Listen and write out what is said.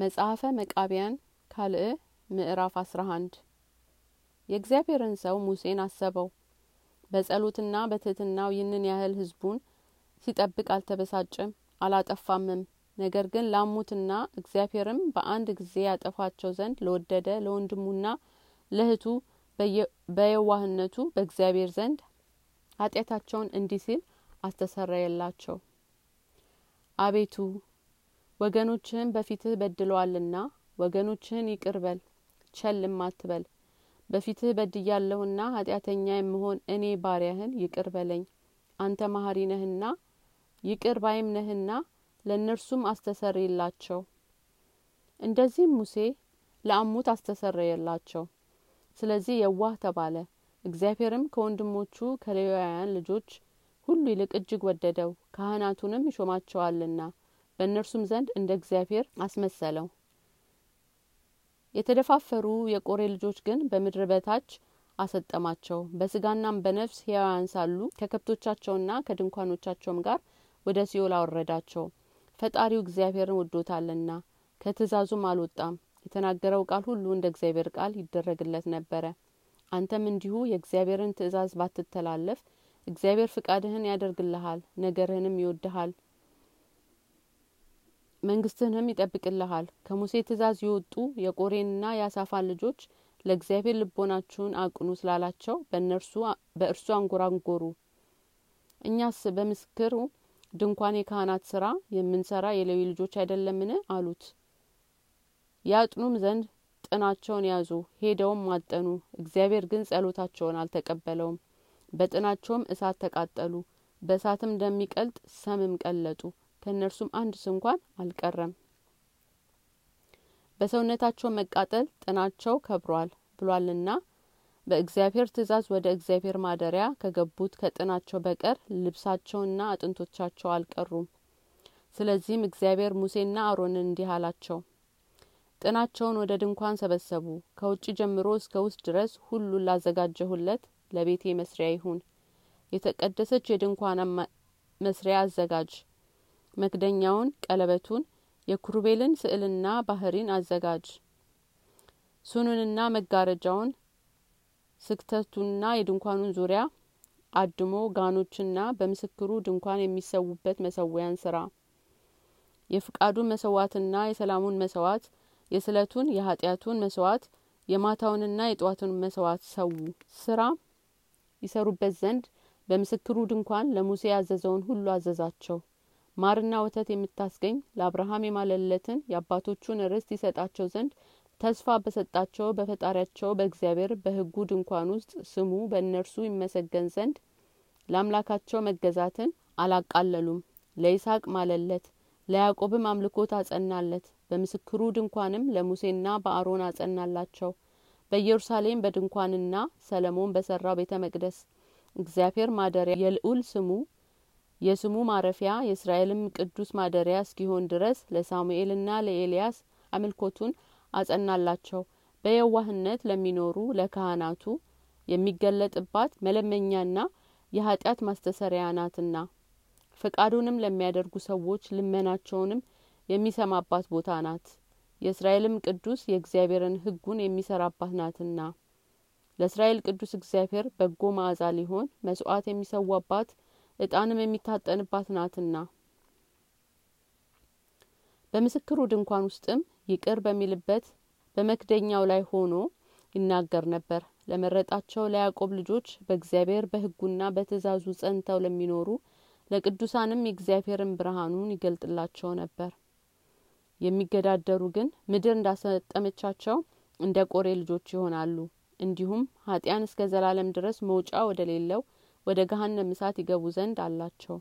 መጽሐፈ መቃቢያን ካልዕ ምዕራፍ አስራ አንድ። የእግዚአብሔርን ሰው ሙሴን አሰበው። በጸሎትና በትህትናው ይህንን ያህል ህዝቡን ሲጠብቅ አልተበሳጨም አላጠፋምም። ነገር ግን ላሙትና እግዚአብሔርም በአንድ ጊዜ ያጠፋቸው ዘንድ ለወደደ ለወንድሙና ለእህቱ በየዋህነቱ በእግዚአብሔር ዘንድ ኃጢአታቸውን እንዲህ ሲል አስተሰረየላቸው። አቤቱ ወገኖችህን በፊትህ በድለዋልና ወገኖችህን ይቅር በል ቸልም አትበል። በፊትህ በድያለሁና ኃጢአተኛ የምሆን እኔ ባሪያህን ይቅር በለኝ። አንተ መሀሪ ነህና ይቅር ባይም ነህና ለእነርሱም አስተሰርይላቸው። እንደዚህም ሙሴ ለአሙት አስተሰረየላቸው ስለዚህ የዋህ ተባለ። እግዚአብሔርም ከወንድሞቹ ከሌዋውያን ልጆች ሁሉ ይልቅ እጅግ ወደደው ካህናቱንም ይሾማቸዋልና በእነርሱም ዘንድ እንደ እግዚአብሔር አስመሰለው። የተደፋፈሩ የቆሬ ልጆች ግን በምድር በታች አሰጠማቸው። በስጋናም በነፍስ ሕያውያን ሳሉ ከከብቶቻቸውና ከድንኳኖቻቸውም ጋር ወደ ሲኦል አወረዳቸው። ፈጣሪው እግዚአብሔርን ወዶታልና ከትእዛዙም አልወጣም። የተናገረው ቃል ሁሉ እንደ እግዚአብሔር ቃል ይደረግለት ነበረ። አንተም እንዲሁ የእግዚአብሔርን ትእዛዝ ባትተላለፍ እግዚአብሔር ፍቃድህን ያደርግልሃል ነገርህንም ይወድሃል መንግስትህንም ይጠብቅልሃል። ከሙሴ ትእዛዝ የወጡ የቆሬንና የአሳፋን ልጆች ለእግዚአብሔር ልቦናችሁን አቅኑ ስላላቸው በእነርሱ በእርሱ አንጎራንጎሩ እኛስ በምስክሩ ድንኳን የካህናት ስራ የምንሰራ የሌዊ ልጆች አይደለምን? አሉት። ያጥኑም ዘንድ ጥናቸውን ያዙ ሄደውም ማጠኑ እግዚአብሔር ግን ጸሎታቸውን አልተቀበለውም። በጥናቸውም እሳት ተቃጠሉ በእሳትም እንደሚቀልጥ ሰምም ቀለጡ ከእነርሱም አንድ ስንኳን አልቀረም። በሰውነታቸው መቃጠል ጥናቸው ከብሯል ብሏልና በእግዚአብሔር ትእዛዝ ወደ እግዚአብሔር ማደሪያ ከገቡት ከጥናቸው በቀር ልብሳቸውና አጥንቶቻቸው አልቀሩም። ስለዚህም እግዚአብሔር ሙሴና አሮንን እንዲህ አላቸው። ጥናቸውን ወደ ድንኳን ሰበሰቡ። ከውጭ ጀምሮ እስከ ውስጥ ድረስ ሁሉን ላዘጋጀሁለት ለቤቴ መስሪያ ይሁን። የተቀደሰች የድንኳን መስሪያ አዘጋጅ መክደኛውን ቀለበቱን የኩሩቤልን ስዕልና ባህሪን አዘጋጅ። ሱኑንና መጋረጃውን ስክተቱንና የድንኳኑን ዙሪያ አድሞ ጋኖችና በምስክሩ ድንኳን የሚሰዉበት መሰዊያን ስራ። የፍቃዱን መሰዋትና የሰላሙን መሰዋት የስለቱን የኃጢአቱን መስዋዕት የማታውንና የጠዋቱን መስዋዕት ሰዉ። ስራ ይሰሩበት ዘንድ በምስክሩ ድንኳን ለሙሴ ያዘዘውን ሁሉ አዘዛቸው ማርና ወተት የምታስገኝ ለአብርሃም የማለለትን የአባቶቹን ርስት ይሰጣቸው ዘንድ ተስፋ በሰጣቸው በፈጣሪያቸው በእግዚአብሔር በህጉ ድንኳን ውስጥ ስሙ በእነርሱ ይመሰገን ዘንድ ለአምላካቸው መገዛትን አላቃለሉም። ለይስሐቅ ማለለት ለያዕቆብም አምልኮት አጸናለት በምስክሩ ድንኳንም ለሙሴና በአሮን አጸናላቸው። በኢየሩሳሌም በድንኳንና ሰለሞን በሰራው ቤተ መቅደስ እግዚአብሔር ማደሪያ የልዑል ስሙ የስሙ ማረፊያ የእስራኤልም ቅዱስ ማደሪያ እስኪሆን ድረስ ለሳሙኤልና ለኤልያስ አምልኮቱን አጸናላቸው። በየዋህነት ለሚኖሩ ለካህናቱ የሚገለጥባት መለመኛና የኃጢአት ማስተሰሪያ ናትና ፈቃዱንም ለሚያደርጉ ሰዎች ልመናቸውንም የሚሰማባት ቦታ ናት። የእስራኤልም ቅዱስ የእግዚአብሔርን ህጉን የሚሰራባት ናትና ለእስራኤል ቅዱስ እግዚአብሔር በጎ መዓዛ ሊሆን መስዋዕት የሚሰዋባት እጣንም የሚታጠንባት ናትና። በምስክሩ ድንኳን ውስጥም ይቅር በሚልበት በመክደኛው ላይ ሆኖ ይናገር ነበር። ለመረጣቸው ለያዕቆብ ልጆች በእግዚአብሔር በህጉና በትእዛዙ ጸንተው ለሚኖሩ ለቅዱሳንም የእግዚአብሔርን ብርሃኑን ይገልጥላቸው ነበር። የሚገዳደሩ ግን ምድር እንዳሰጠመቻቸው እንደ ቆሬ ልጆች ይሆናሉ። እንዲሁም ኃጢያን እስከ ዘላለም ድረስ መውጫ ወደ ሌለው ወደ ገሀነም እሳት ይገቡ ዘንድ አላቸው